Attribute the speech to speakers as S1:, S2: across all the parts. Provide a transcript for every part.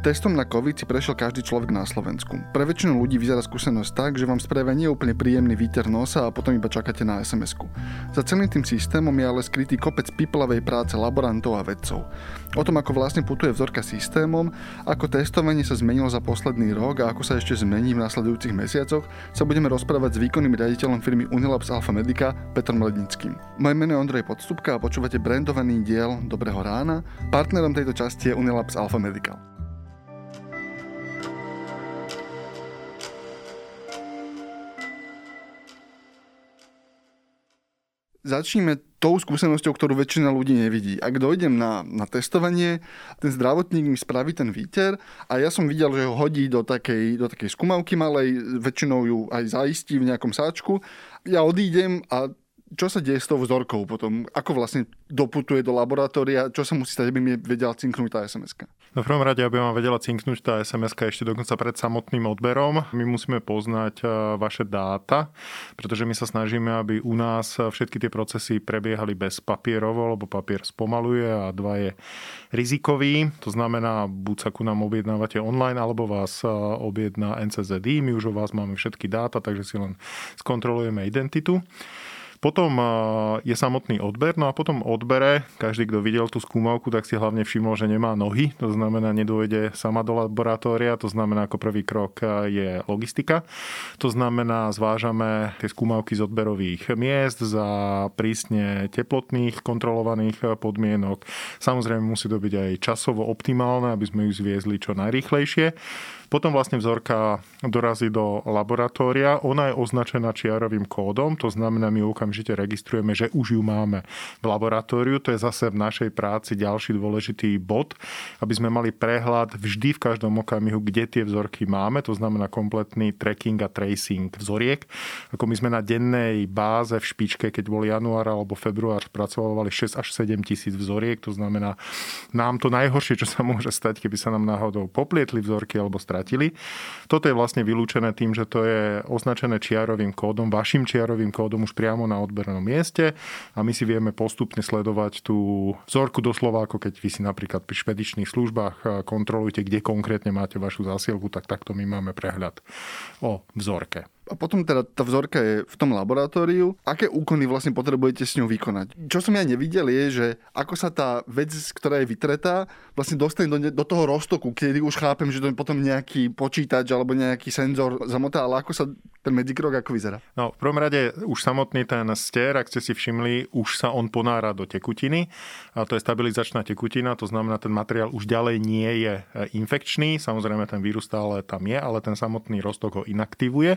S1: Testom na COVID si prešiel každý človek na Slovensku. Pre väčšinu ľudí vyzerá skúsenosť tak, že vám spravia nie úplne príjemný výter nosa a potom iba čakáte na sms -ku. Za celým tým systémom je ale skrytý kopec piplavej práce laborantov a vedcov. O tom, ako vlastne putuje vzorka systémom, ako testovanie sa zmenilo za posledný rok a ako sa ešte zmení v nasledujúcich mesiacoch, sa budeme rozprávať s výkonným riaditeľom firmy Unilabs Alpha Medica Petrom Lednickým. Moje meno je Ondrej Podstupka a počúvate brandovaný diel Dobrého rána. Partnerom tejto časti je Unilabs Alpha Medical. Začníme tou skúsenosťou, ktorú väčšina ľudí nevidí. Ak dojdem na, na testovanie, ten zdravotník mi spraví ten výter a ja som videl, že ho hodí do takej, do takej skumavky malej, väčšinou ju aj zaistí v nejakom sáčku. Ja odídem a čo sa deje s tou vzorkou potom? Ako vlastne doputuje do laboratória? Čo sa musí stať, aby mi vedela cinknúť tá sms
S2: No v prvom rade, aby vám vedela cinknúť tá sms ešte dokonca pred samotným odberom. My musíme poznať e, vaše dáta, pretože my sa snažíme, aby u nás všetky tie procesy prebiehali bez papierovo, lebo papier spomaluje a dva je rizikový. To znamená, buď sa ku nám objednávate online, alebo vás e, objedná NCZD. My už o vás máme všetky dáta, takže si len skontrolujeme identitu. Potom je samotný odber, no a potom odbere, každý, kto videl tú skúmavku, tak si hlavne všimol, že nemá nohy, to znamená, nedôjde sama do laboratória, to znamená, ako prvý krok je logistika. To znamená, zvážame tie skúmavky z odberových miest za prísne teplotných, kontrolovaných podmienok. Samozrejme musí to byť aj časovo optimálne, aby sme ju zviezli čo najrýchlejšie. Potom vlastne vzorka dorazí do laboratória. Ona je označená čiarovým kódom, to znamená, my okamžite registrujeme, že už ju máme v laboratóriu. To je zase v našej práci ďalší dôležitý bod, aby sme mali prehľad vždy v každom okamihu, kde tie vzorky máme. To znamená kompletný tracking a tracing vzoriek. Ako my sme na dennej báze v špičke, keď bol január alebo február, spracovali 6 až 7 tisíc vzoriek. To znamená, nám to najhoršie, čo sa môže stať, keby sa nám náhodou poplietli vzorky alebo stratili stratili. Toto je vlastne vylúčené tým, že to je označené čiarovým kódom, vašim čiarovým kódom už priamo na odbernom mieste a my si vieme postupne sledovať tú vzorku doslova, ako keď vy si napríklad pri špedičných službách kontrolujete, kde konkrétne máte vašu zásielku, tak takto my máme prehľad o vzorke
S1: a potom teda tá vzorka je v tom laboratóriu. Aké úkony vlastne potrebujete s ňou vykonať? Čo som ja nevidel je, že ako sa tá vec, ktorá je vytretá, vlastne dostane do, do toho roztoku, kedy už chápem, že to je potom nejaký počítač alebo nejaký senzor zamotá, ale ako sa ten medzikrok ako vyzerá?
S2: No, v prvom rade už samotný ten ster, ak ste si všimli, už sa on ponára do tekutiny. A to je stabilizačná tekutina, to znamená, ten materiál už ďalej nie je e, infekčný. Samozrejme, ten vírus stále tam je, ale ten samotný roztok ho inaktivuje.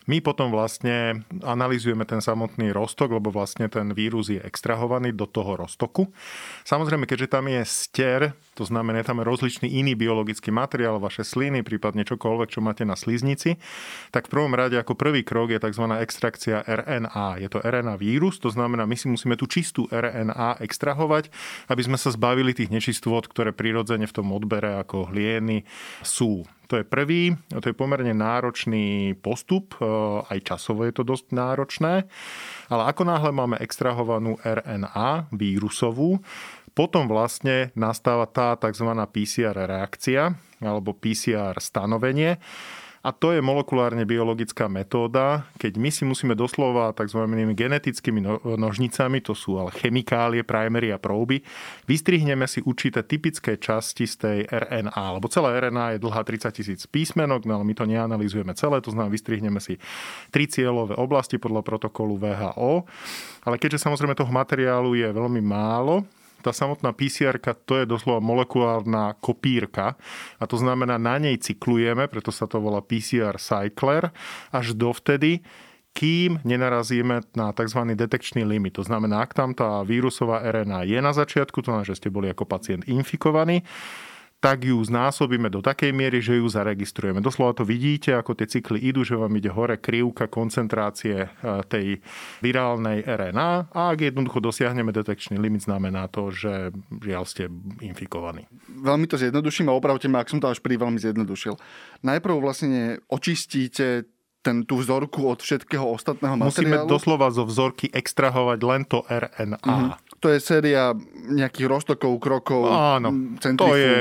S2: My potom vlastne analizujeme ten samotný roztok, lebo vlastne ten vírus je extrahovaný do toho roztoku. Samozrejme, keďže tam je ster, to znamená, tam je rozličný iný biologický materiál, vaše sliny, prípadne čokoľvek, čo máte na sliznici, tak v prvom rade ako prvý krok je tzv. extrakcia RNA. Je to RNA vírus, to znamená, my si musíme tú čistú RNA extrahovať, aby sme sa zbavili tých nečistôt, ktoré prirodzene v tom odbere ako hlieny sú. To je prvý, to je pomerne náročný postup, aj časovo je to dosť náročné, ale ako náhle máme extrahovanú RNA vírusovú, potom vlastne nastáva tá tzv. PCR reakcia alebo PCR stanovenie, a to je molekulárne biologická metóda, keď my si musíme doslova tzv. genetickými no, nožnicami, to sú ale chemikálie, primery a próby, vystrihneme si určité typické časti z tej RNA, lebo celá RNA je dlhá 30 tisíc písmenok, no ale my to neanalizujeme celé, to znamená, vystrihneme si tri cieľové oblasti podľa protokolu VHO, ale keďže samozrejme toho materiálu je veľmi málo, tá samotná pcr to je doslova molekulárna kopírka a to znamená, na nej cyklujeme, preto sa to volá PCR cycler, až dovtedy, kým nenarazíme na tzv. detekčný limit. To znamená, ak tam tá vírusová RNA je na začiatku, to znamená, že ste boli ako pacient infikovaní, tak ju znásobíme do takej miery, že ju zaregistrujeme. Doslova to vidíte, ako tie cykly idú, že vám ide hore krivka koncentrácie e, tej virálnej RNA a ak jednoducho dosiahneme detekčný limit, znamená to, že žiaľ ste infikovaní.
S1: Veľmi to zjednoduším a opravte ma, ak som to až pri veľmi zjednodušil. Najprv vlastne očistíte ten, tú vzorku od všetkého ostatného
S2: materiálu. Musíme doslova zo vzorky extrahovať len to RNA. Mm-hmm.
S1: To je séria nejakých roztokov, krokov,
S2: Áno,
S1: centrifúg.
S2: to je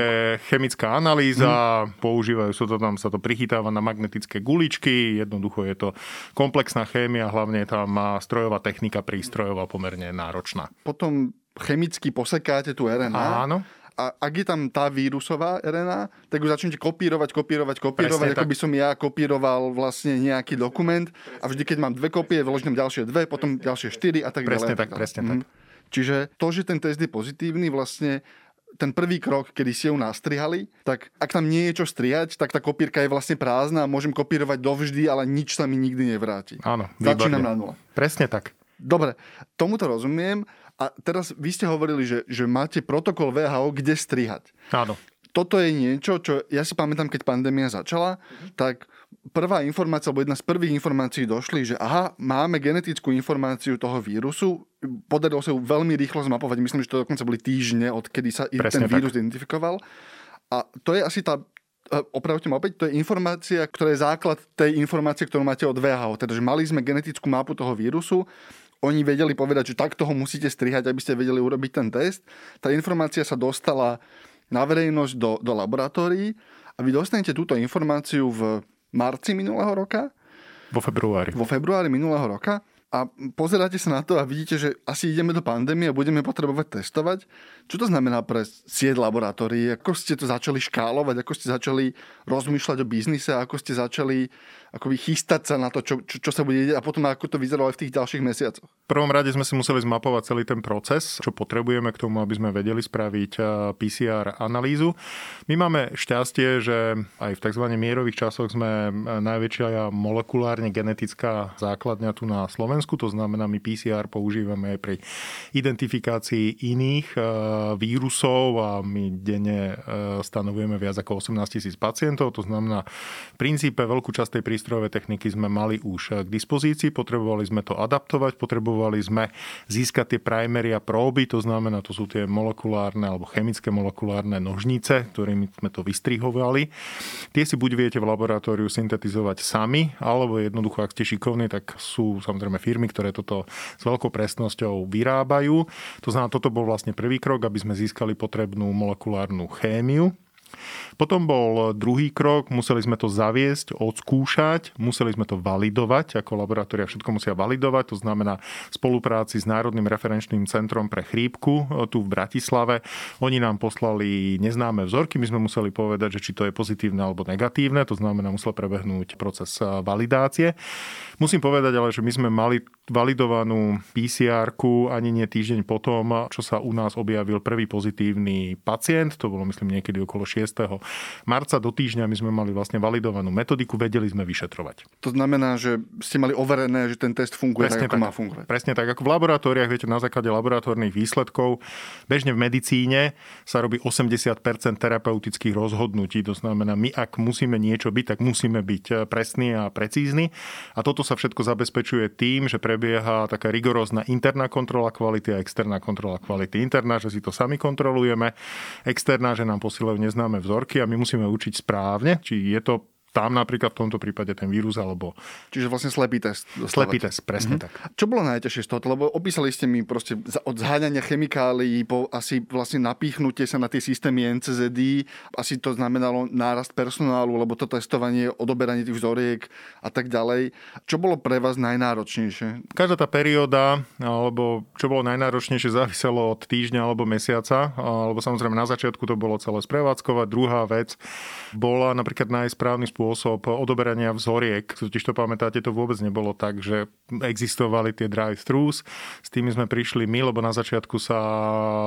S2: chemická analýza, hmm. používajú sa to tam, sa to prichytáva na magnetické guličky, jednoducho je to komplexná chémia, hlavne tam má strojová technika prístrojová pomerne náročná.
S1: Potom chemicky posekáte tú RNA.
S2: Áno
S1: a ak je tam tá vírusová RNA, tak ju začnete kopírovať, kopírovať, kopírovať, Presne ako tak. by som ja kopíroval vlastne nejaký dokument a vždy, keď mám dve kopie, vložím ďalšie dve, potom ďalšie štyri a tak
S2: presne
S1: ďalej.
S2: Presne tak, presne tak.
S1: Čiže to, že ten test je pozitívny, vlastne ten prvý krok, kedy si ju nastrihali, tak ak tam nie je čo strihať, tak tá kopírka je vlastne prázdna a môžem kopírovať dovždy, ale nič sa mi nikdy nevráti.
S2: Áno,
S1: Začínam na nula.
S2: Presne tak.
S1: Dobre, tomuto rozumiem. A teraz vy ste hovorili, že, že máte protokol VHO, kde strihať.
S2: Áno.
S1: Toto je niečo, čo ja si pamätám, keď pandémia začala, mm-hmm. tak prvá informácia, alebo jedna z prvých informácií došli, že aha, máme genetickú informáciu toho vírusu, podarilo sa ju veľmi rýchlo zmapovať, myslím, že to dokonca boli týždne, odkedy sa Presne ten vírus tak. identifikoval. A to je asi tá e, opravte ma opäť, to je informácia, ktorá je základ tej informácie, ktorú máte od VHO. Teda, že mali sme genetickú mapu toho vírusu, oni vedeli povedať, že takto ho musíte strihať, aby ste vedeli urobiť ten test. Tá informácia sa dostala na verejnosť do, do laboratórií a vy dostanete túto informáciu v marci minulého roka.
S2: Vo februári.
S1: Vo februári minulého roka a pozeráte sa na to a vidíte, že asi ideme do pandémie a budeme potrebovať testovať. Čo to znamená pre sieť laboratórií? Ako ste to začali škálovať? Ako ste začali rozmýšľať o biznise? Ako ste začali akoby chystať sa na to, čo, čo, čo sa bude deť a potom ako to vyzeralo aj v tých ďalších mesiacoch?
S2: V prvom rade sme si museli zmapovať celý ten proces, čo potrebujeme k tomu, aby sme vedeli spraviť PCR analýzu. My máme šťastie, že aj v tzv. mierových časoch sme eh, najväčšia molekulárne genetická základňa tu na Slovensku, to znamená, my PCR používame aj pri identifikácii iných eh, vírusov a my denne stanovujeme viac ako 18 tisíc pacientov, to znamená v princípe veľkú časť tej prístrojové techniky sme mali už eh, k dispozícii, potrebovali sme to adaptovať, potrebovali sme získať tie primery a próby, to znamená, to sú tie molekulárne alebo chemické molekulárne nožnice, ktorými sme to vystrihovali. Tie si buď viete v laboratóriu syntetizovať sami, alebo jednoducho, ak ste šikovní, tak sú samozrejme firmy, ktoré toto s veľkou presnosťou vyrábajú. To znamená, toto bol vlastne prvý krok, aby sme získali potrebnú molekulárnu chémiu potom bol druhý krok, museli sme to zaviesť, odskúšať, museli sme to validovať, ako laboratória všetko musia validovať, to znamená v spolupráci s Národným referenčným centrom pre chrípku e, tu v Bratislave. Oni nám poslali neznáme vzorky, my sme museli povedať, že či to je pozitívne alebo negatívne, to znamená musel prebehnúť proces e, validácie. Musím povedať ale, že my sme mali validovanú pcr ani nie týždeň potom, čo sa u nás objavil prvý pozitívny pacient, to bolo myslím niekedy okolo 6 marca do týždňa my sme mali vlastne validovanú metodiku, vedeli sme vyšetrovať.
S1: To znamená, že ste mali overené, že ten test funguje Presne tak, ako tak, má fungovať.
S2: Presne tak, ako v laboratóriách, viete, na základe laboratórnych výsledkov, bežne v medicíne sa robí 80% terapeutických rozhodnutí. To znamená, my ak musíme niečo byť, tak musíme byť eh, presní a precízni. A toto sa všetko zabezpečuje tým, že prebieha taká rigorózna interná kontrola kvality a externá kontrola kvality. Interná, že si to sami kontrolujeme, externá, že nám posielajú neznáme vzorky a my musíme učiť správne, či je to tam napríklad v tomto prípade ten vírus alebo...
S1: Čiže vlastne slepý test.
S2: Dostávate. Slepý test, presne mm-hmm. tak.
S1: Čo bolo najťažšie z toho? Lebo opísali ste mi proste od zháňania chemikálií po asi vlastne napíchnutie sa na tie systémy NCZD. Asi to znamenalo nárast personálu, lebo to testovanie, odoberanie tých vzoriek a tak ďalej. Čo bolo pre vás najnáročnejšie?
S2: Každá tá perióda, alebo čo bolo najnáročnejšie, záviselo od týždňa alebo mesiaca. Alebo samozrejme na začiatku to bolo celé sprevádzkovať. Druhá vec bola napríklad najsprávny spôsob odoberania vzoriek. Totiž to pamätáte, to vôbec nebolo tak, že existovali tie drive-thrus. S tými sme prišli my, lebo na začiatku sa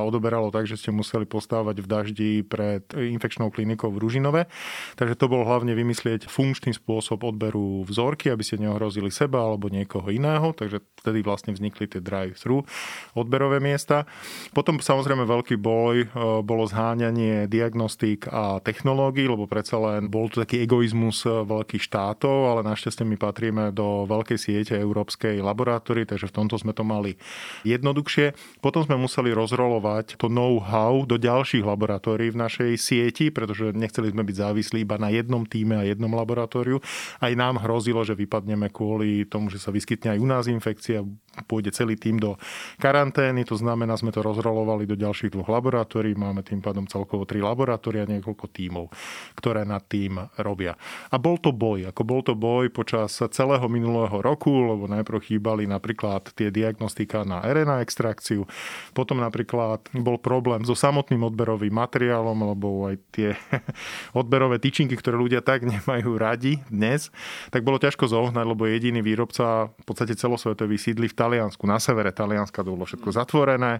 S2: odoberalo tak, že ste museli postávať v daždi pred infekčnou klinikou v Ružinove. Takže to bolo hlavne vymyslieť funkčný spôsob odberu vzorky, aby ste neohrozili seba alebo niekoho iného. Takže vtedy vlastne vznikli tie drive-thru odberové miesta. Potom samozrejme veľký boj e, bolo zháňanie diagnostík a technológií, lebo predsa len bol to taký egoizmus mechanizmus eh, veľkých štátov, ale našťastie my patríme do veľkej siete európskej laboratórii, takže v tomto sme to mali jednoduchšie. Potom sme museli rozrolovať to know-how do ďalších laboratórií v našej sieti, pretože nechceli sme byť závislí iba na jednom týme a jednom laboratóriu. Aj nám hrozilo, že vypadneme kvôli tomu, že sa vyskytne aj u nás infekcia, pôjde celý tým do karantény, to znamená, sme to rozrolovali do ďalších dvoch laboratórií, máme tým pádom celkovo tri laboratória, niekoľko tímov, ktoré nad tým robia. A bol to boj, ako bol to boj počas celého minulého roku, lebo najprv chýbali napríklad tie diagnostika na RNA extrakciu, potom napríklad bol problém so samotným odberovým materiálom, lebo aj tie odberové tyčinky, ktoré ľudia tak nemajú radi dnes, tak bolo ťažko zohnať, lebo jediný výrobca v podstate celosvetový sídli v Taliansku. Na severe Talianska to bolo všetko zatvorené.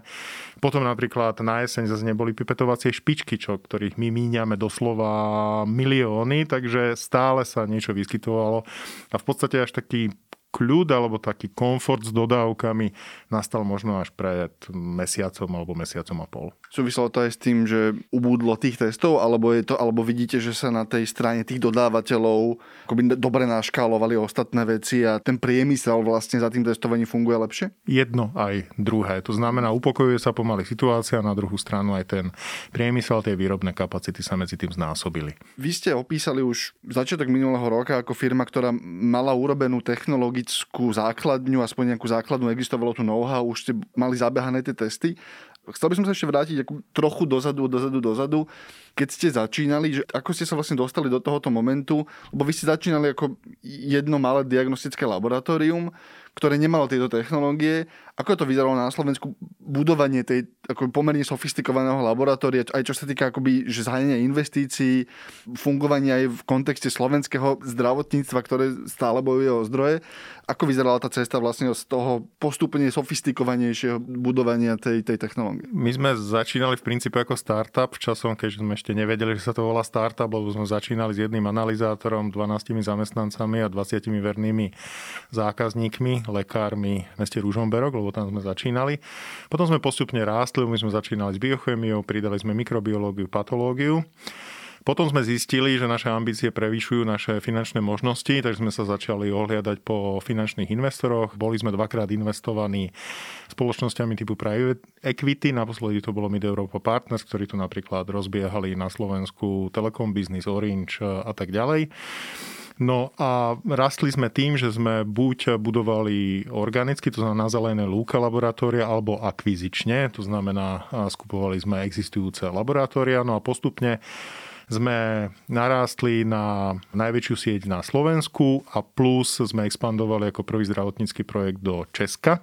S2: Potom napríklad na jeseň zase neboli pipetovacie špičky, čo, ktorých my míňame doslova milióny, takže stále sa niečo vyskytovalo. A v podstate až taký kľud alebo taký komfort s dodávkami nastal možno až pred mesiacom alebo mesiacom a pol.
S1: Súviselo to aj s tým, že ubúdlo tých testov, alebo, je to, alebo vidíte, že sa na tej strane tých dodávateľov akoby dobre naškálovali ostatné veci a ten priemysel vlastne za tým testovaním funguje lepšie?
S2: Jedno aj druhé. To znamená, upokojuje sa pomaly situácia, na druhú stranu aj ten priemysel, tie výrobné kapacity sa medzi tým znásobili.
S1: Vy ste opísali už začiatok minulého roka ako firma, ktorá mala urobenú technologickú základňu, aspoň nejakú základnú, existovalo tu know-how, už ste mali zabehané tie testy Chcel by som sa ešte vrátiť trochu dozadu, dozadu, dozadu. Keď ste začínali, že ako ste sa vlastne dostali do tohoto momentu, lebo vy ste začínali ako jedno malé diagnostické laboratórium, ktoré nemalo tieto technológie. Ako to vyzeralo na Slovensku budovanie tej ako pomerne sofistikovaného laboratória, aj čo sa týka akoby, že zháňania investícií, fungovania aj v kontexte slovenského zdravotníctva, ktoré stále bojuje o zdroje. Ako vyzerala tá cesta vlastne z toho postupne sofistikovanejšieho budovania tej, tej technológie?
S2: My sme začínali v princípe ako startup v časom, keď sme ešte nevedeli, že sa to volá startup, lebo sme začínali s jedným analyzátorom, 12 zamestnancami a 20 vernými zákazníkmi, lekármi v meste Ružomberok, lebo tam sme začínali. Potom sme postupne rástli, my sme začínali s biochemiou, pridali sme mikrobiológiu, patológiu. Potom sme zistili, že naše ambície prevýšujú naše finančné možnosti, takže sme sa začali ohliadať po finančných investoroch. Boli sme dvakrát investovaní spoločnosťami typu Private Equity, naposledy to bolo Mid Europa Partners, ktorí tu napríklad rozbiehali na Slovensku Telekom Business, Orange a tak ďalej. No a rastli sme tým, že sme buď budovali organicky, to znamená na zelené lúka laboratória, alebo akvizične, to znamená skupovali sme existujúce laboratória, no a postupne sme narástli na najväčšiu sieť na Slovensku a plus sme expandovali ako prvý zdravotnícky projekt do Česka.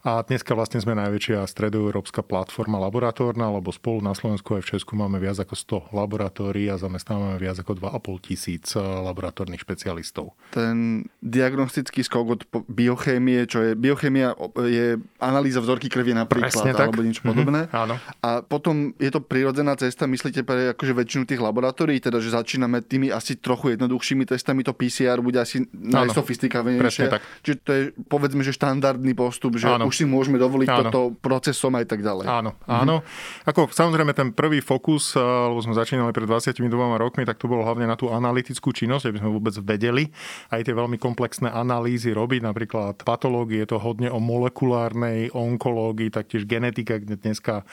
S2: A dneska vlastne sme najväčšia stredoeurópska platforma laboratórna, lebo spolu na Slovensku aj v Česku máme viac ako 100 laboratórií a zamestnávame viac ako 2,5 tisíc eh, laboratórnych špecialistov.
S1: Ten diagnostický skok od biochémie, čo je biochémia, je analýza vzorky krvi napríklad, Presne alebo niečo podobné.
S2: Mm-hmm, áno.
S1: A potom je to prirodzená cesta, myslíte pre akože väčšinu tých laboratórií, teda že začíname tými asi trochu jednoduchšími testami, to PCR bude asi najsofistikovanejšie. Čiže to je povedzme, že štandardný postup, že áno už si môžeme dovoliť áno. toto procesom aj tak ďalej.
S2: Áno, áno. Mhm. Ako samozrejme ten prvý fokus, eh, lebo sme začínali pred 22 rokmi, tak to bolo hlavne na tú analytickú činnosť, aby sme vôbec vedeli aj tie veľmi komplexné analýzy robiť, napríklad patológie, je to hodne o molekulárnej onkológii, taktiež genetika, kde dneska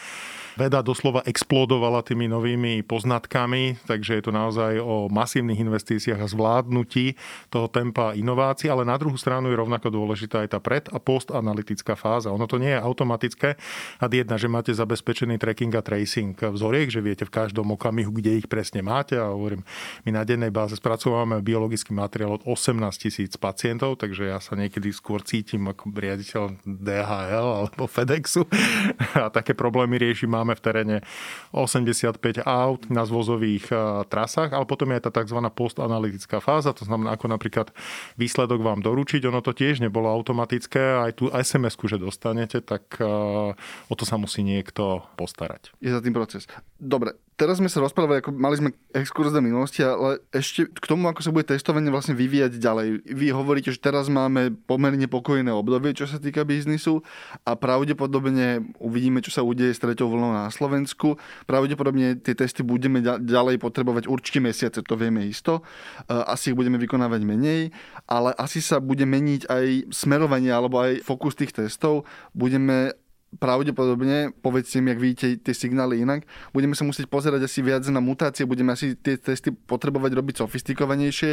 S2: veda doslova explodovala tými novými poznatkami, takže je to naozaj o masívnych investíciách a zvládnutí toho tempa inovácií, ale na druhú stranu je rovnako dôležitá aj tá pred- a postanalytická fáza. Ono to nie je automatické. A jedna, že máte zabezpečený tracking a tracing vzoriek, že viete v každom okamihu, kde ich presne máte. A hovorím, my na dennej báze spracovávame biologický materiál od 18 tisíc pacientov, takže ja sa niekedy skôr cítim ako riaditeľ DHL alebo FedExu a také problémy riešim. Máme máme v teréne 85 aut na zvozových trasách, ale potom je tá tzv. postanalytická fáza, to znamená ako napríklad výsledok vám doručiť, ono to tiež nebolo automatické, aj tú SMS-ku, že dostanete, tak o to sa musí niekto postarať.
S1: Je za tým proces. Dobre, teraz sme sa rozprávali, ako mali sme exkurs do minulosti, ale ešte k tomu, ako sa bude testovanie vlastne vyvíjať ďalej. Vy hovoríte, že teraz máme pomerne pokojné obdobie, čo sa týka biznisu a pravdepodobne uvidíme, čo sa udeje s treťou vlnou na Slovensku. Pravdepodobne tie testy budeme ďalej potrebovať určite mesiace, to vieme isto. Asi ich budeme vykonávať menej, ale asi sa bude meniť aj smerovanie alebo aj fokus tých testov. Budeme pravdepodobne, povedzte mi, ak vidíte tie signály inak, budeme sa musieť pozerať asi viac na mutácie, budeme asi tie testy potrebovať robiť sofistikovanejšie.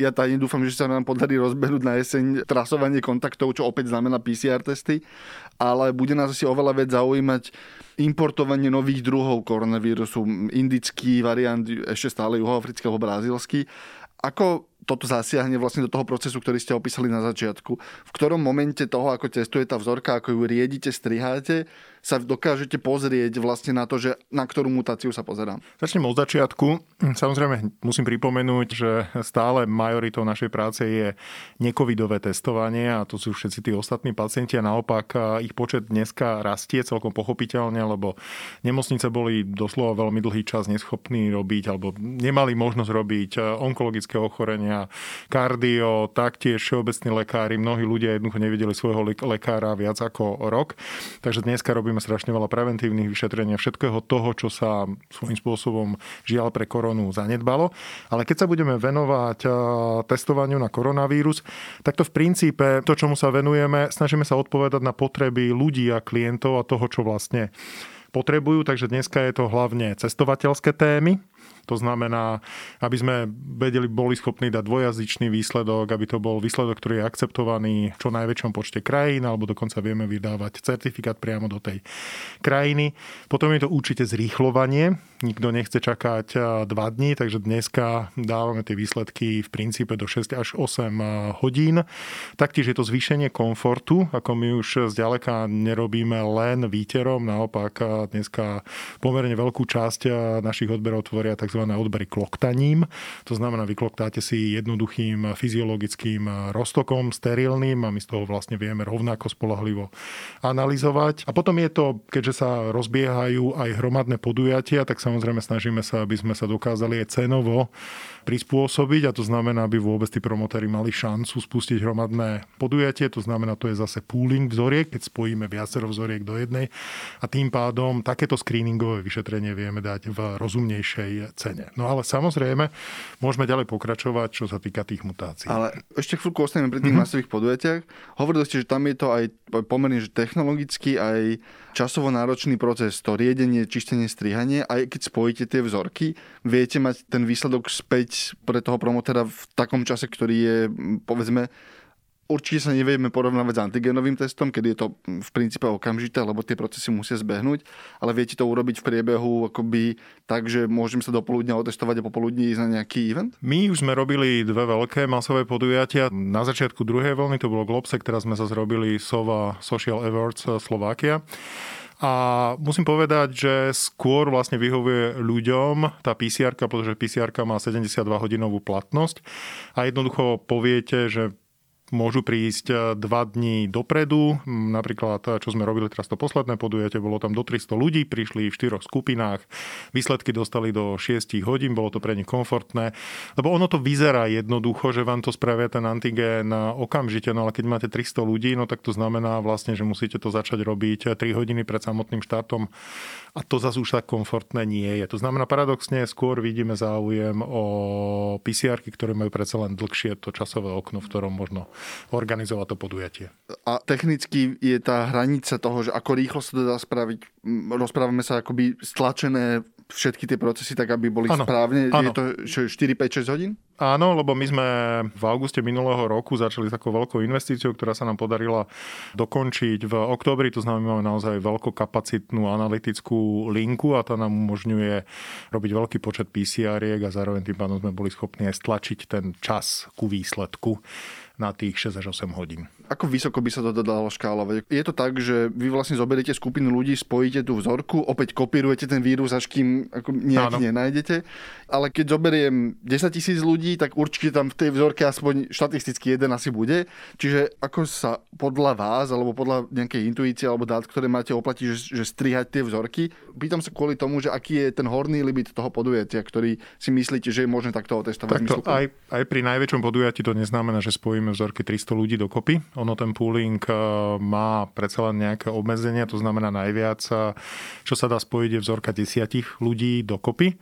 S1: Ja tajne dúfam, že sa nám podarí rozbehnúť na jeseň trasovanie kontaktov, čo opäť znamená PCR testy, ale bude nás asi oveľa viac zaujímať importovanie nových druhov koronavírusu, indický variant, ešte stále juhoafrický alebo brazílsky. Ako toto zasiahne vlastne do toho procesu, ktorý ste opísali na začiatku. V ktorom momente toho, ako testuje tá vzorka, ako ju riedite, striháte, sa dokážete pozrieť vlastne na to, že na ktorú mutáciu sa pozerám.
S2: Začnem od začiatku. Samozrejme musím pripomenúť, že stále majoritou našej práce je necovidové testovanie a to sú všetci tí ostatní pacienti a naopak ich počet dneska rastie celkom pochopiteľne, lebo nemocnice boli doslova veľmi dlhý čas neschopní robiť alebo nemali možnosť robiť onkologické ochorenia, kardio, taktiež všeobecní lekári, mnohí ľudia jednoducho nevideli svojho lekára viac ako rok. Takže dneska robíme strašne veľa preventívnych vyšetrenia, všetkého toho, čo sa svojím spôsobom žiaľ pre koronu zanedbalo. Ale keď sa budeme venovať testovaniu na koronavírus, tak to v princípe, to, čomu sa venujeme, snažíme sa odpovedať na potreby ľudí a klientov a toho, čo vlastne potrebujú. Takže dneska je to hlavne cestovateľské témy, to znamená, aby sme vedeli, boli schopní dať dvojazyčný výsledok, aby to bol výsledok, ktorý je akceptovaný v čo najväčšom počte krajín, alebo dokonca vieme vydávať certifikát priamo do tej krajiny. Potom je to určite zrýchlovanie. Nikto nechce čakať dva dní, takže dneska dávame tie výsledky v princípe do 6 až 8 hodín. Taktiež je to zvýšenie komfortu, ako my už zďaleka nerobíme len výterom, naopak dneska pomerne veľkú časť našich odberov tvoria tzv tzv. odbery kloktaním. To znamená, vykloktáte si jednoduchým fyziologickým roztokom, sterilným a my z toho vlastne vieme rovnako spolahlivo analyzovať. A potom je to, keďže sa rozbiehajú aj hromadné podujatia, tak samozrejme snažíme sa, aby sme sa dokázali aj cenovo prispôsobiť a to znamená, aby vôbec tí promotéri mali šancu spustiť hromadné podujatie. To znamená, to je zase pooling vzoriek, keď spojíme viacero vzoriek do jednej a tým pádom takéto screeningové vyšetrenie vieme dať v rozumnejšej cene. No ale samozrejme, môžeme ďalej pokračovať, čo sa týka tých mutácií.
S1: Ale ešte chvíľku ostaneme pri tých mm-hmm. masových podujatiach. Hovorili ste, že tam je to aj pomerne že technologicky, aj časovo náročný proces, to riedenie, čistenie, strihanie. Aj keď spojíte tie vzorky, viete mať ten výsledok späť pre toho promotera v takom čase, ktorý je, povedzme, Určite sa nevieme porovnávať s antigenovým testom, kedy je to v princípe okamžité, lebo tie procesy musia zbehnúť, ale viete to urobiť v priebehu akoby tak, že môžem sa do poludnia otestovať a popoludní ísť na nejaký event?
S2: My už sme robili dve veľké masové podujatia. Na začiatku druhej vlny to bolo Globsec, teraz sme sa zrobili SOVA Social Awards Slovakia. A musím povedať, že skôr vlastne vyhovuje ľuďom tá pcr pretože pcr má 72 hodinovú platnosť a jednoducho poviete, že môžu prísť e, dva dní dopredu. Napríklad, e, čo sme robili teraz to posledné podujete, bolo tam do 300 ľudí, prišli v štyroch skupinách, výsledky dostali do 6 hodín, bolo to pre nich komfortné, lebo ono to vyzerá jednoducho, že vám to spravia ten antigén okamžite, no ale keď máte 300 ľudí, no tak to znamená vlastne, že musíte to začať robiť 3 hodiny pred samotným štátom a to zase už tak komfortné nie je. To znamená paradoxne skôr vidíme záujem o pcr ktoré majú predsa len dlhšie to časové okno, v ktorom možno organizovať to podujatie.
S1: A technicky je tá hranica toho, že ako rýchlo sa to dá spraviť, rozprávame sa akoby stlačené všetky tie procesy tak, aby boli ano, správne. Ano. Je to 4, 5, 6 hodín?
S2: Áno, lebo my sme v auguste minulého roku začali s takou veľkou investíciou, ktorá sa nám podarila dokončiť v októbri. To znamená, máme naozaj veľkokapacitnú analytickú linku a tá nám umožňuje robiť veľký počet PCR-iek a zároveň tým pádom sme boli schopní aj stlačiť ten čas ku výsledku na tých 6 až 8 hodín.
S1: Ako vysoko by sa to dalo škálovať? Je to tak, že vy vlastne zoberiete skupinu ľudí, spojíte tú vzorku, opäť kopírujete ten vírus, až kým ako nejak nenájdete, ale keď zoberiem 10 tisíc ľudí, tak určite tam v tej vzorke aspoň štatisticky jeden asi bude. Čiže ako sa podľa vás, alebo podľa nejakej intuície alebo dát, ktoré máte oplatiť, že, že strihať tie vzorky, pýtam sa kvôli tomu, že aký je ten horný limit toho podujatia, ktorý si myslíte, že je možné takto otestovať.
S2: Takto, aj, aj pri najväčšom podujatí to neznamená, že spojíme vzorky 300 ľudí dokopy Ono ten pooling e, má predsa len nejaké obmedzenia, to znamená najviac, e, čo sa dá spojiť je vzorka desiatich ľudí dokopy.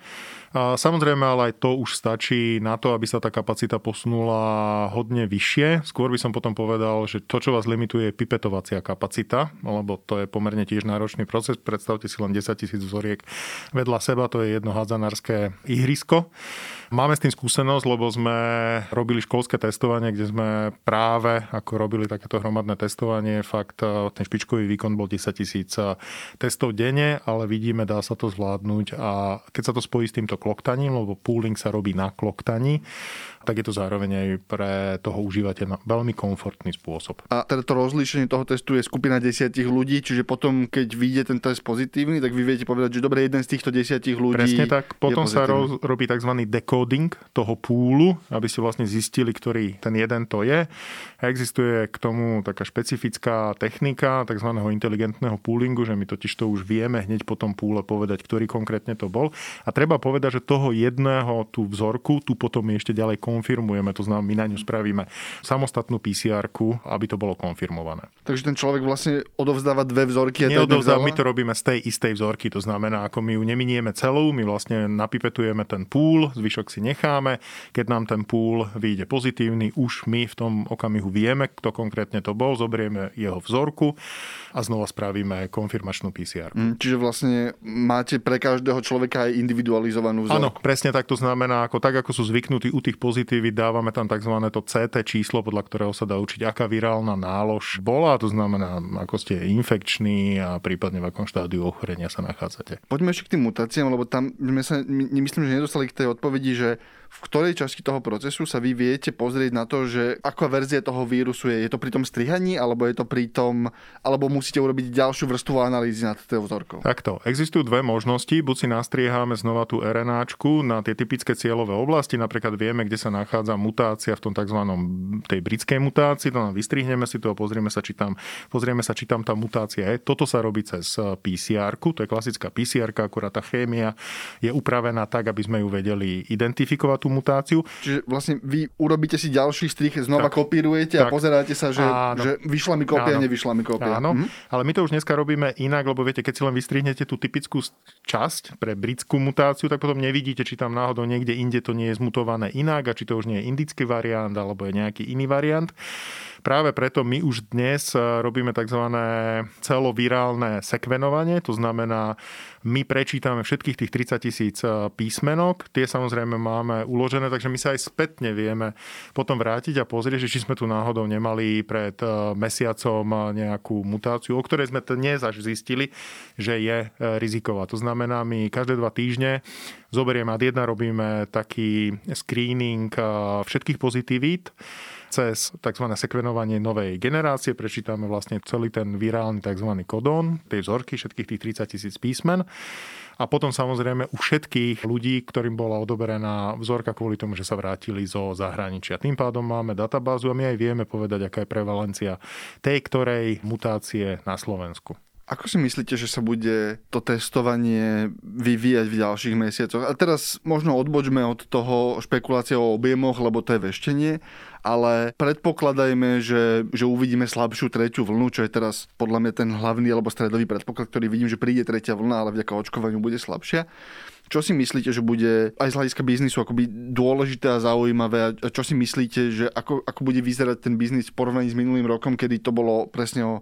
S2: A samozrejme, ale aj to už stačí na to, aby sa tá kapacita posunula hodne vyššie. Skôr by som potom povedal, že to, čo vás limituje, je pipetovacia kapacita, lebo to je pomerne tiež náročný proces. Predstavte si len 10 tisíc vzoriek vedľa seba, to je jedno hádzanárske ihrisko. Máme s tým skúsenosť, lebo sme robili školské testovanie, kde sme práve ako robili takéto hromadné testovanie, fakt e, ten špičkový výkon bol 10 tisíc e, testov denne, ale vidíme, dá sa to zvládnuť. A keď sa to spojí s týmto kloktaním, lebo pooling sa robí na kloktaní, tak je to zároveň aj pre toho užívateľa veľmi komfortný spôsob.
S1: A teda to rozlíšenie toho testu je skupina desiatich ľudí, čiže potom, keď vyjde ten test pozitívny, tak vy viete povedať, že dobre, jeden z týchto desiatich ľudí.
S2: Presne tak. Potom sa roz, robí tzv. decoding toho púlu, aby ste vlastne zistili, ktorý ten jeden to je. A existuje k tomu taká špecifická technika tzv. inteligentného poolingu, že my totiž to už vieme hneď po tom púle povedať, ktorý konkrétne to bol. A treba povedať, že toho jedného tú vzorku, tu potom ešte ďalej konfirmujeme, to znamená, my na ňu spravíme samostatnú pcr aby to bolo konfirmované.
S1: Takže ten človek vlastne odovzdáva dve vzorky.
S2: A Neodovzdáva, my to robíme z tej istej vzorky, to znamená, ako my ju neminieme celú, my vlastne napipetujeme ten púl, zvyšok si necháme. Keď nám ten púl vyjde pozitívny, už my v tom okamihu vieme, kto konkrétne to bol, zobrieme jeho vzorku a znova spravíme konfirmačnú PCR.
S1: Mm, čiže vlastne máte pre každého človeka aj individualizovanú vzorku.
S2: Áno, presne tak to znamená, ako tak ako sú zvyknutí u tých pozitívy, dávame tam tzv. to CT číslo, podľa ktorého sa dá učiť, aká virálna nálož bola, to znamená, ako ste infekční a prípadne v akom štádiu ochorenia sa nachádzate.
S1: Poďme ešte k tým mutáciám, lebo tam sme sa, myslím, že nedostali k tej odpovedi, že v ktorej časti toho procesu sa vy viete pozrieť na to, že aká verzia toho vírusu je. Je to pri tom strihaní, alebo je to pri tom, alebo musíte urobiť ďalšiu vrstvu analýzy nad tou vzorkou?
S2: Takto. Existujú dve možnosti. Buď si nastriehame znova tú RNAčku na tie typické cieľové oblasti. Napríklad vieme, kde sa nachádza mutácia v tom tzv. tej britskej mutácii. To vystrihneme si to a pozrieme sa, či tam, pozrieme sa, či tam tá mutácia je. Toto sa robí cez pcr to je klasická pcr akurát tá chémia je upravená tak, aby sme ju vedeli identifikovať tú mutáciu.
S1: Čiže vlastne vy urobíte si ďalší strich, znova tak, kopírujete tak, a pozeráte sa, že, že vyšla mi kópia, nevyšla mi kópia.
S2: Áno, mhm. ale my to už dneska robíme inak, lebo viete, keď si len vystrihnete tú typickú časť pre britskú mutáciu, tak potom nevidíte, či tam náhodou niekde inde to nie je zmutované inak a či to už nie je indický variant alebo je nejaký iný variant. Práve preto my už dnes eh, robíme tzv. celovirálne sekvenovanie, to znamená, my prečítame všetkých tých 30 tisíc eh, písmenok, tie samozrejme máme uložené, takže my sa aj spätne vieme potom vrátiť a pozrieť, že či sme tu náhodou nemali pred eh, mesiacom nejakú mutáciu, o ktorej sme dnes až zistili, že je riziková. To znamená, my každé dva týždne zoberieme ad jedna, robíme taký screening všetkých pozitívít cez tzv. sekvenovanie novej generácie prečítame vlastne celý ten virálny tzv. kodón, tej vzorky, všetkých tých 30 tisíc písmen. A potom samozrejme u všetkých ľudí, ktorým bola odoberená vzorka kvôli tomu, že sa vrátili zo zahraničia. Tým pádom máme databázu a my aj vieme povedať, aká je prevalencia tej ktorej mutácie na Slovensku.
S1: Ako si myslíte, že sa bude to testovanie vyvíjať v ďalších mesiacoch? A teraz možno odbočme od toho špekulácie o objemoch, lebo to je veštenie, ale predpokladajme, že, že uvidíme slabšiu tretiu vlnu, čo je teraz podľa mňa ten hlavný alebo stredový predpoklad, ktorý vidím, že príde tretia vlna, ale vďaka očkovaniu bude slabšia. Čo si myslíte, že bude aj z hľadiska biznisu akoby dôležité a zaujímavé? A čo si myslíte, že ako, ako bude vyzerať ten biznis v porovnaní s minulým rokom, kedy to bolo presne o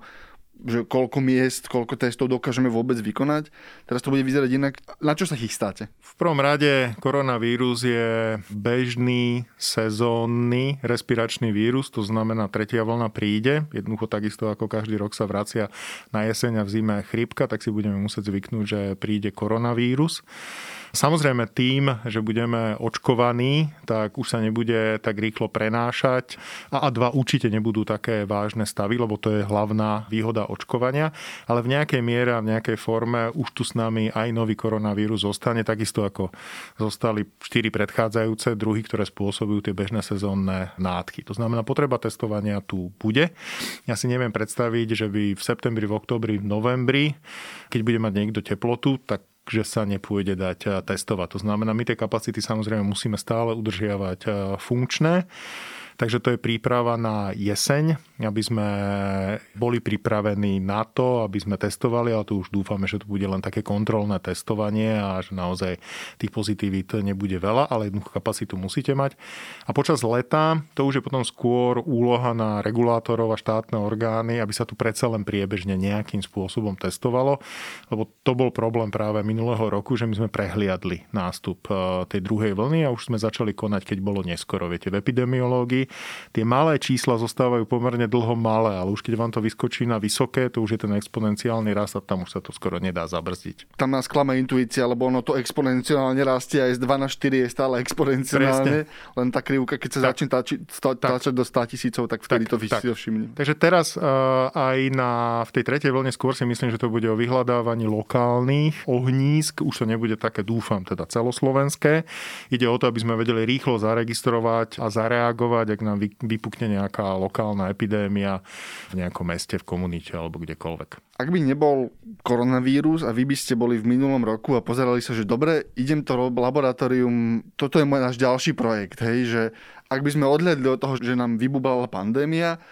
S1: že koľko miest, koľko testov dokážeme vôbec vykonať. Teraz to bude vyzerať inak. Na čo sa chystáte?
S2: V prvom rade koronavírus je bežný sezónny respiračný vírus, to znamená tretia vlna príde. Jednoducho takisto ako každý rok sa vracia na jeseň a v zime chrípka, tak si budeme musieť zvyknúť, že príde koronavírus. Samozrejme tým, že budeme očkovaní, tak už sa nebude tak rýchlo prenášať a A2 určite nebudú také vážne stavy, lebo to je hlavná výhoda očkovania, ale v nejakej miere a v nejakej forme už tu s nami aj nový koronavírus zostane, takisto ako zostali štyri predchádzajúce druhy, ktoré spôsobujú tie bežné sezónne nádchy. To znamená, potreba testovania tu bude. Ja si neviem predstaviť, že by v septembri, v oktobri, v novembri, keď bude mať niekto teplotu, tak že sa nepôjde dať eh, testovať. To znamená, my tie kapacity samozrejme musíme stále udržiavať eh, funkčné. Takže to je príprava na jeseň, aby sme boli pripravení na to, aby sme testovali, ale tu už dúfame, že to bude len také kontrolné testovanie a že naozaj tých pozitívit nebude veľa, ale jednu kapacitu musíte mať. A počas leta to už je potom skôr úloha na regulátorov a štátne orgány, aby sa tu predsa len priebežne nejakým spôsobom testovalo, lebo to bol problém práve minulého roku, že my sme prehliadli nástup e, tej druhej vlny a už sme začali konať, keď bolo neskoro. Viete, v epidemiológii tie malé čísla zostávajú pomerne dlho malé, ale už keď vám to vyskočí na vysoké, to už je ten exponenciálny rast a tam už sa to skoro nedá zabrzdiť.
S1: Tam nás klame intuícia, lebo ono to exponenciálne rastie aj z 2 na 4 je stále exponenciálne, Presne. len tá krivka, keď sa tak, začne táči, táčať do 100 tisícov, tak vtedy tak, to tak. všimne.
S2: Takže teraz uh, aj na, v tej tretej vlne skôr si myslím, že to bude o vyhľadávaní lokálnych ohnízk, už to nebude také, dúfam, teda celoslovenské. Ide o to, aby sme vedeli rýchlo zaregistrovať a zareagovať, ak nám vypukne nejaká lokálna epidémia v nejakom meste, v komunite alebo kdekoľvek.
S1: Ak by nebol koronavírus a vy by ste boli v minulom roku a pozerali sa, že dobre, idem to laboratórium, toto je môj náš ďalší projekt, hej, že ak by sme odhľadli od toho, že nám vybubala pandémia,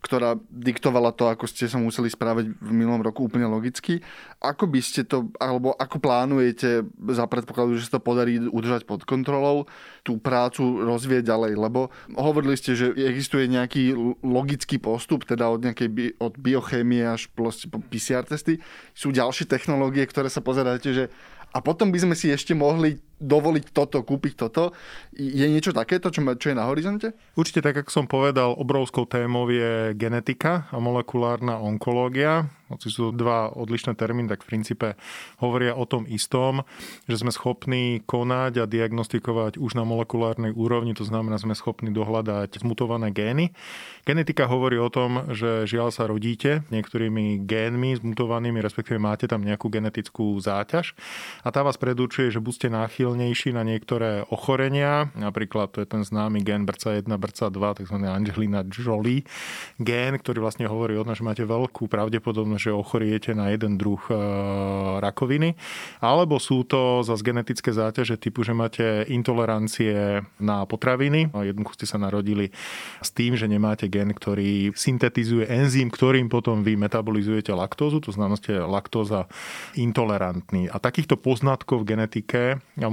S1: ktorá diktovala to, ako ste sa museli správať v minulom roku úplne logicky. Ako by ste to, alebo ako plánujete za predpokladu, že sa to podarí udržať pod kontrolou, tú prácu rozvieť ďalej? Lebo hovorili ste, že existuje nejaký logický postup, teda od nejakej bi- od biochémie až po PCR testy. Sú ďalšie technológie, ktoré sa pozeráte, že a potom by sme si ešte mohli dovoliť toto, kúpiť toto. Je niečo takéto, čo, čo je na horizonte?
S2: Určite tak, ako som povedal, obrovskou témou je genetika a molekulárna onkológia. Hoci sú dva odlišné termíny, tak v princípe hovoria o tom istom, že sme schopní konať a diagnostikovať už na molekulárnej úrovni, to znamená, sme schopní dohľadať zmutované gény. Genetika hovorí o tom, že žiaľ sa rodíte niektorými génmi zmutovanými, respektíve máte tam nejakú genetickú záťaž a tá vás predurčuje, že buď ste náchylní náchylnejší na niektoré ochorenia. Napríklad to je ten známy gen BRCA1, BRCA2, tzv. Angelina Jolie gen, ktorý vlastne hovorí o tom, že máte veľkú pravdepodobnosť, že ochoriete na jeden druh e, rakoviny. Alebo sú to zase genetické záťaže typu, že máte intolerancie na potraviny. Jednoducho ste sa narodili s tým, že nemáte gen, ktorý syntetizuje enzym, ktorým potom vy metabolizujete laktózu, to znamená, ste laktóza intolerantní. A takýchto poznatkov v genetike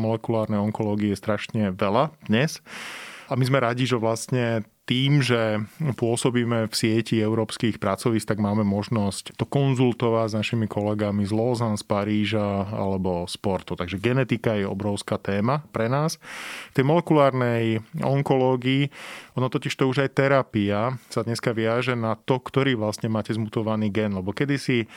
S2: molekulárnej onkológie je strašne veľa dnes. A my sme radi, že vlastne tým, že pôsobíme v sieti európskych pracovísk, tak máme možnosť to konzultovať s našimi kolegami z Lausanne, z Paríža alebo z Porto. Takže genetika je obrovská téma pre nás. V tej molekulárnej onkológii, ono totiž to už aj terapia sa dneska viaže na to, ktorý vlastne máte zmutovaný gen. Lebo kedysi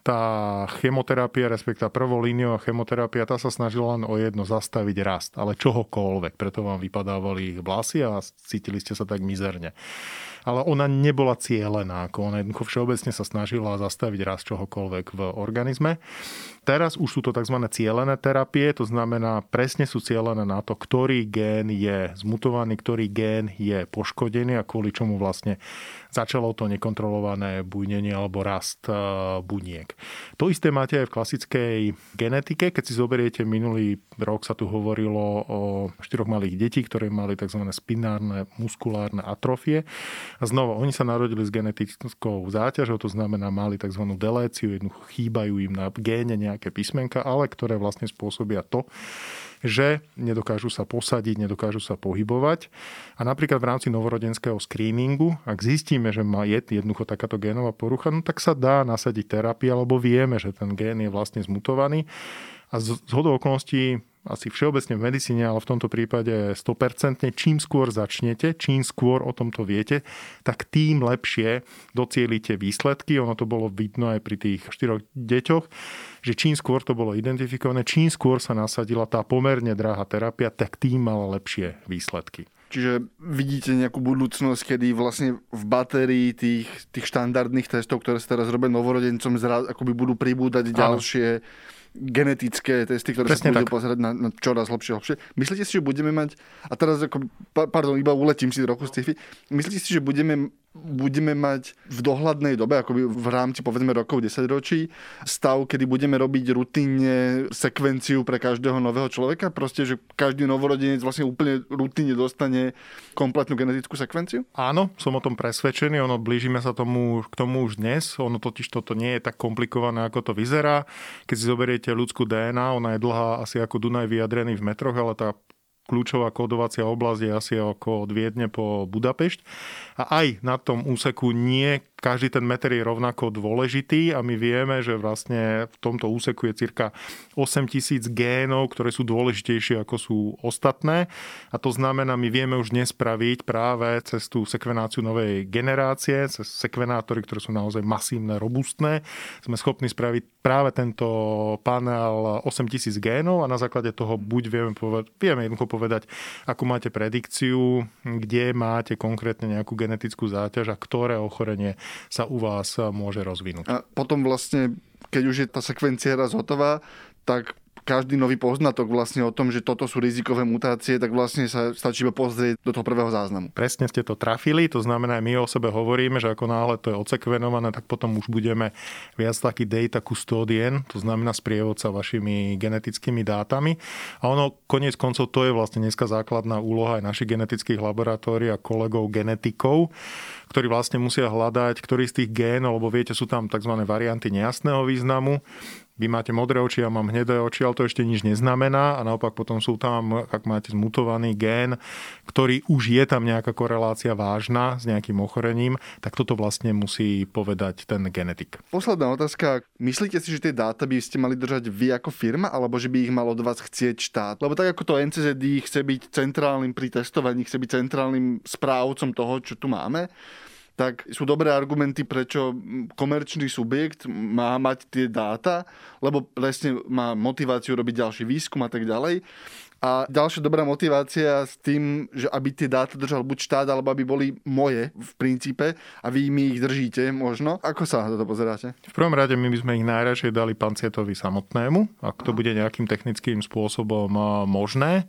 S2: tá chemoterapia, respektíve prvolíniová chemoterapia, tá sa snažila len o jedno, zastaviť rast, ale čohokoľvek. Preto vám vypadávali vlasy a cítili ste sa tak mizerne mizerne. Ale ona nebola cieľená, ako ona jednoducho všeobecne sa snažila zastaviť rast čohokoľvek v organizme. Teraz už sú to tzv. cielené terapie, to znamená presne sú cielené na to, ktorý gén je zmutovaný, ktorý gén je poškodený a kvôli čomu vlastne začalo to nekontrolované bujnenie alebo rast e, buniek. To isté máte aj v klasickej genetike. Keď si zoberiete, minulý rok sa tu hovorilo o štyroch malých detí, ktoré mali tzv. spinárne muskulárne atrofie. A znova, oni sa narodili s genetickou záťažou, to znamená, mali tzv. deléciu, jednoducho chýbajú im na géne nejaké písmenka, ale ktoré vlastne spôsobia to, že nedokážu sa posadiť, nedokážu sa pohybovať. A napríklad v rámci novorodenského screeningu, ak zistíme, že má je jednoducho takáto génová porucha, no tak sa dá nasadiť terapia, lebo vieme, že ten gén je vlastne zmutovaný. A z hodou okolností asi všeobecne v medicíne, ale v tomto prípade 100%, čím skôr začnete, čím skôr o tomto viete, tak tým lepšie docielite výsledky. Ono to bolo vidno aj pri tých štyroch deťoch, že čím skôr to bolo identifikované, čím skôr sa nasadila tá pomerne drahá terapia, tak tým mala lepšie výsledky.
S1: Čiže vidíte nejakú budúcnosť, kedy vlastne v batérii tých, tých štandardných testov, ktoré sa teraz robia novorodencom, akoby budú pribúdať ďalšie genetické testy, ktoré Presne sa budú pozerať na, na čoraz lepšie, lepšie. Myslíte si, že budeme mať, a teraz ako, pardon, iba uletím si trochu z sci myslíte si, že budeme budeme mať v dohľadnej dobe, ako v rámci povedzme rokov, 10 ročí, stav, kedy budeme robiť rutinne sekvenciu pre každého nového človeka? Proste, že každý novorodenec vlastne úplne rutinne dostane kompletnú genetickú sekvenciu?
S2: Áno, som o tom presvedčený, ono blížime sa tomu, k tomu už dnes, ono totiž toto nie je tak komplikované, ako to vyzerá. Keď si zoberiete ľudskú DNA, ona je dlhá asi ako Dunaj vyjadrený v metroch, ale tá kľúčová kódovacia oblasť je asi ako od Viedne po Budapešť. A aj na tom úseku nie každý ten meter je rovnako dôležitý a my vieme, že vlastne v tomto úseku je cirka 8000 génov, ktoré sú dôležitejšie ako sú ostatné. A to znamená, my vieme už dnes spraviť práve cez tú sekvenáciu novej generácie, cez sekvenátory, ktoré sú naozaj masívne, robustné. Sme schopní spraviť práve tento panel 8000 génov a na základe toho buď vieme, povedať, vieme jednoducho povedať, akú máte predikciu, kde máte konkrétne nejakú genetickú záťaž a ktoré ochorenie sa u vás môže rozvinúť.
S1: A potom vlastne, keď už je tá sekvencia raz hotová, tak každý nový poznatok vlastne o tom, že toto sú rizikové mutácie, tak vlastne sa stačí iba pozrieť do toho prvého záznamu.
S2: Presne ste to trafili, to znamená, my o sebe hovoríme, že ako náhle to je odsekvenované, tak potom už budeme viac taký data custodian, to znamená sprievodca vašimi genetickými dátami. A ono, konec koncov, to je vlastne dneska základná úloha aj našich genetických laboratórií a kolegov genetikov, ktorí vlastne musia hľadať, ktorý z tých génov, lebo viete, sú tam tzv. varianty nejasného významu, vy máte modré oči, ja mám hnedé oči, ale to ešte nič neznamená a naopak potom sú tam, ak máte zmutovaný gén, ktorý už je tam nejaká korelácia vážna s nejakým ochorením, tak toto vlastne musí povedať ten genetik.
S1: Posledná otázka. Myslíte si, že tie dáta by ste mali držať vy ako firma, alebo že by ich mal od vás chcieť štát? Lebo tak ako to NCZD chce byť centrálnym pri testovaní, chce byť centrálnym správcom toho, čo tu máme, tak sú dobré argumenty, prečo komerčný subjekt má mať tie dáta, lebo presne má motiváciu robiť ďalší výskum a tak ďalej. A ďalšia dobrá motivácia s tým, že aby tie dáta držal buď štát, alebo aby boli moje v princípe a vy mi ich držíte možno. Ako sa na to pozeráte?
S2: V prvom rade my by sme ich najradšej dali pancietovi samotnému, ak to bude nejakým technickým spôsobom možné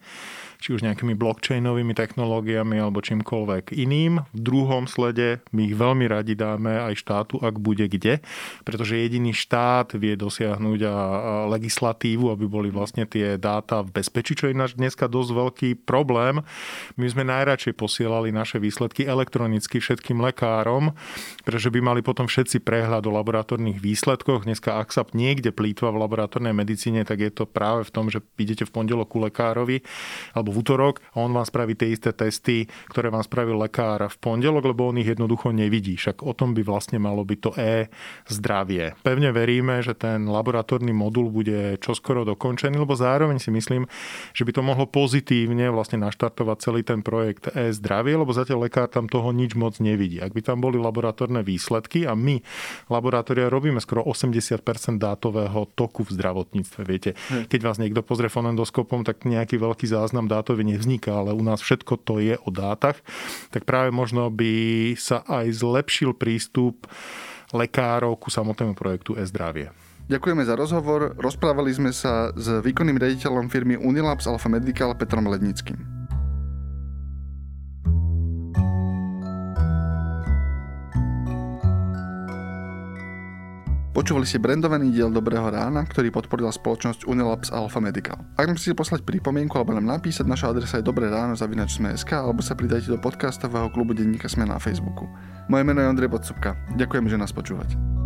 S2: či už nejakými blockchainovými technológiami alebo čímkoľvek iným. V druhom slede my ich veľmi radi dáme aj štátu, ak bude kde, pretože jediný štát vie dosiahnuť a legislatívu, aby boli vlastne tie dáta v bezpečí, čo je náš dneska dosť veľký problém. My sme najradšej posielali naše výsledky elektronicky všetkým lekárom, pretože by mali potom všetci prehľad o laboratórnych výsledkoch. Dneska, ak sa niekde plýtva v laboratórnej medicíne, tak je to práve v tom, že idete v pondelok ku lekárovi alebo v útorok a on vám spraví tie isté testy, ktoré vám spravil lekár v pondelok, lebo on ich jednoducho nevidí. Však o tom by vlastne malo byť to e-zdravie. Pevne veríme, že ten laboratórny modul bude čoskoro dokončený, lebo zároveň si myslím, že by to mohlo pozitívne vlastne naštartovať celý ten projekt e-zdravie, lebo zatiaľ lekár tam toho nič moc nevidí. Ak by tam boli laboratórne výsledky a my laboratória robíme skoro 80% dátového toku v zdravotníctve. Viete, keď vás niekto pozrie fonendoskopom, tak nejaký veľký záznam dá dátovi nevzniká, ale u nás všetko to je o dátach, tak práve možno by sa aj zlepšil prístup lekárov ku samotnému projektu e-zdravie.
S1: Ďakujeme za rozhovor. Rozprávali sme sa s výkonným rediteľom firmy Unilabs Alpha Medical Petrom Lednickým. Počúvali ste brandovaný diel Dobrého rána, ktorý podporila spoločnosť Unilabs Alpha Medical. Ak nám chcete poslať pripomienku alebo nám napísať, naša adresa je dobré ráno zavinač sme.sk alebo sa pridajte do podcastového klubu Denníka Sme na Facebooku. Moje meno je Ondrej Podsúbka. Ďakujem, že nás počúvate.